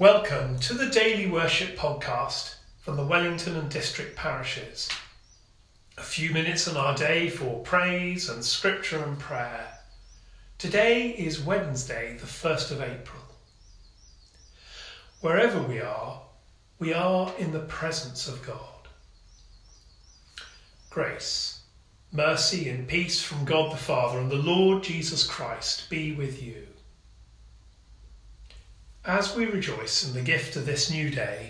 Welcome to the Daily Worship Podcast from the Wellington and District Parishes. A few minutes in our day for praise and scripture and prayer. Today is Wednesday, the 1st of April. Wherever we are, we are in the presence of God. Grace, mercy, and peace from God the Father and the Lord Jesus Christ be with you. As we rejoice in the gift of this new day,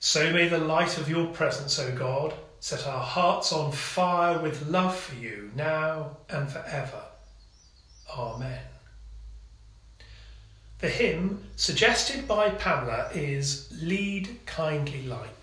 so may the light of your presence, O God, set our hearts on fire with love for you now and forever. Amen. The hymn suggested by Pamela is Lead Kindly Light.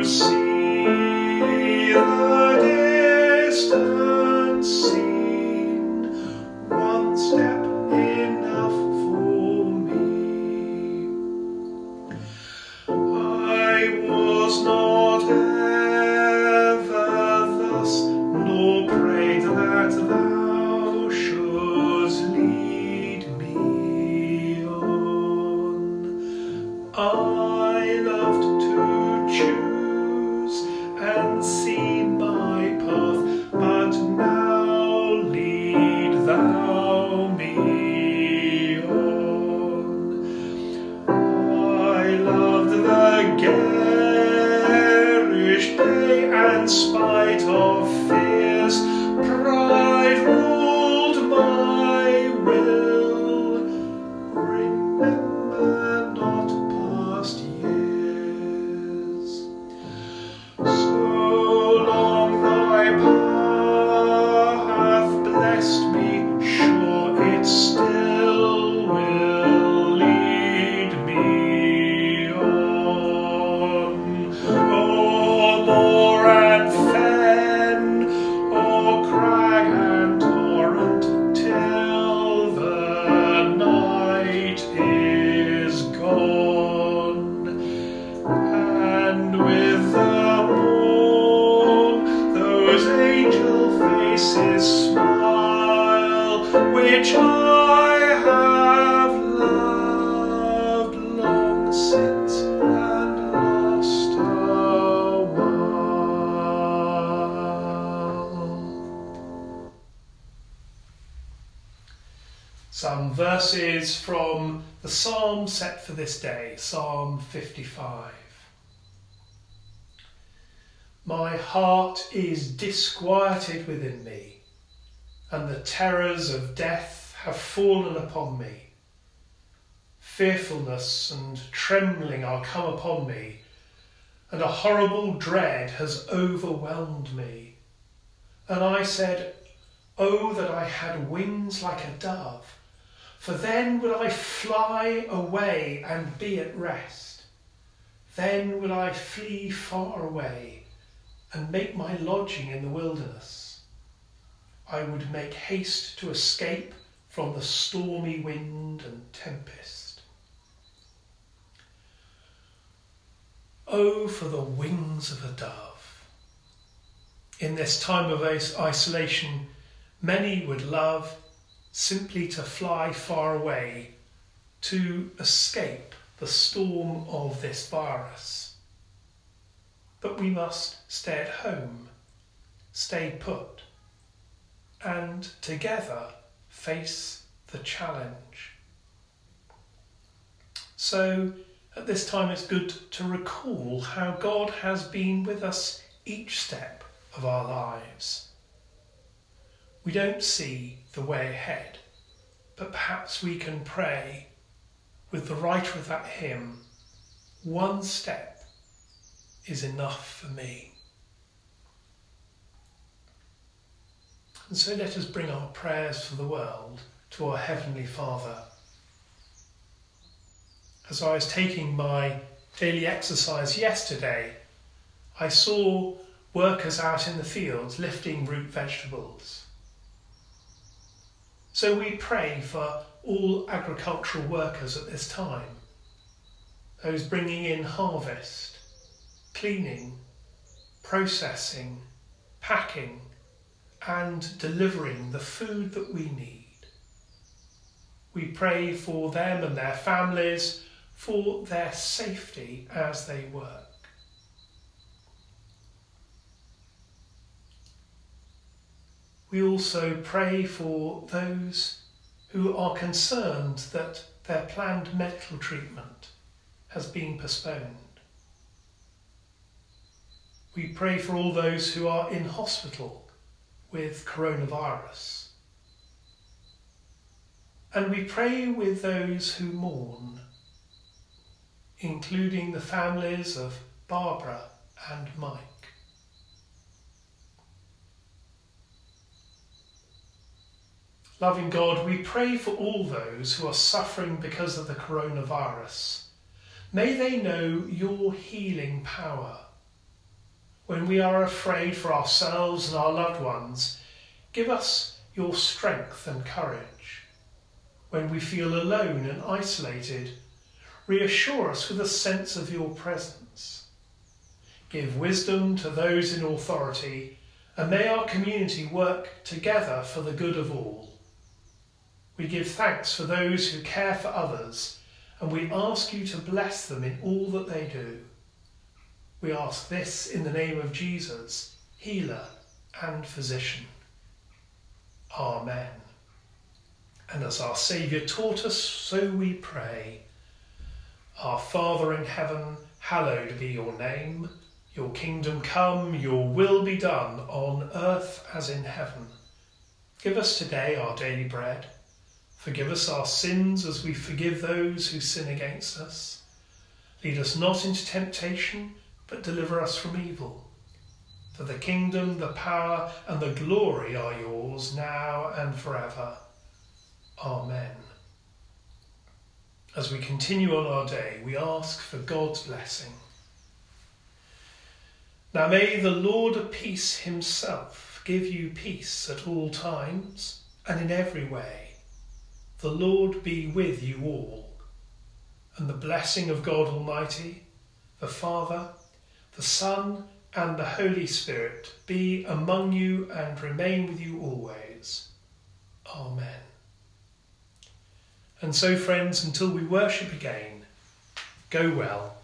Which Long since and spite of while. Some verses from the psalm set for this day, Psalm 55. My heart is disquieted within me and the terrors of death have fallen upon me. Fearfulness and trembling are come upon me, and a horrible dread has overwhelmed me. And I said, Oh, that I had wings like a dove, for then would I fly away and be at rest. Then would I flee far away and make my lodging in the wilderness. I would make haste to escape from the stormy wind and tempest. Oh, for the wings of a dove! In this time of isolation, many would love simply to fly far away, to escape the storm of this virus. But we must stay at home, stay put and together face the challenge. So, at this time, it's good to recall how God has been with us each step of our lives. We don't see the way ahead, but perhaps we can pray with the writer of that hymn one step is enough for me. And so let us bring our prayers for the world to our Heavenly Father. As I was taking my daily exercise yesterday, I saw workers out in the fields lifting root vegetables. So we pray for all agricultural workers at this time, those bringing in harvest, cleaning, processing, packing, and delivering the food that we need. We pray for them and their families, for their safety as they work. We also pray for those who are concerned that their planned medical treatment has been postponed. We pray for all those who are in hospital with coronavirus. And we pray with those who mourn, including the families of Barbara and Mike. Loving God, we pray for all those who are suffering because of the coronavirus. May they know your healing power. When we are afraid for ourselves and our loved ones, give us your strength and courage. When we feel alone and isolated, reassure us with a sense of your presence. Give wisdom to those in authority, and may our community work together for the good of all. We give thanks for those who care for others, and we ask you to bless them in all that they do. We ask this in the name of Jesus, healer and physician. Amen. And as our Saviour taught us, so we pray. Our Father in heaven, hallowed be your name. Your kingdom come, your will be done on earth as in heaven. Give us today our daily bread Forgive us our sins as we forgive those who sin against us. Lead us not into temptation, but deliver us from evil. For the kingdom, the power, and the glory are yours now and forever. Amen. As we continue on our day, we ask for God's blessing. Now may the Lord of peace himself give you peace at all times and in every way the Lord be with you all, and the blessing of God Almighty, the Father, the Son, and the Holy Spirit be among you and remain with you always. Amen. And so, friends, until we worship again, go well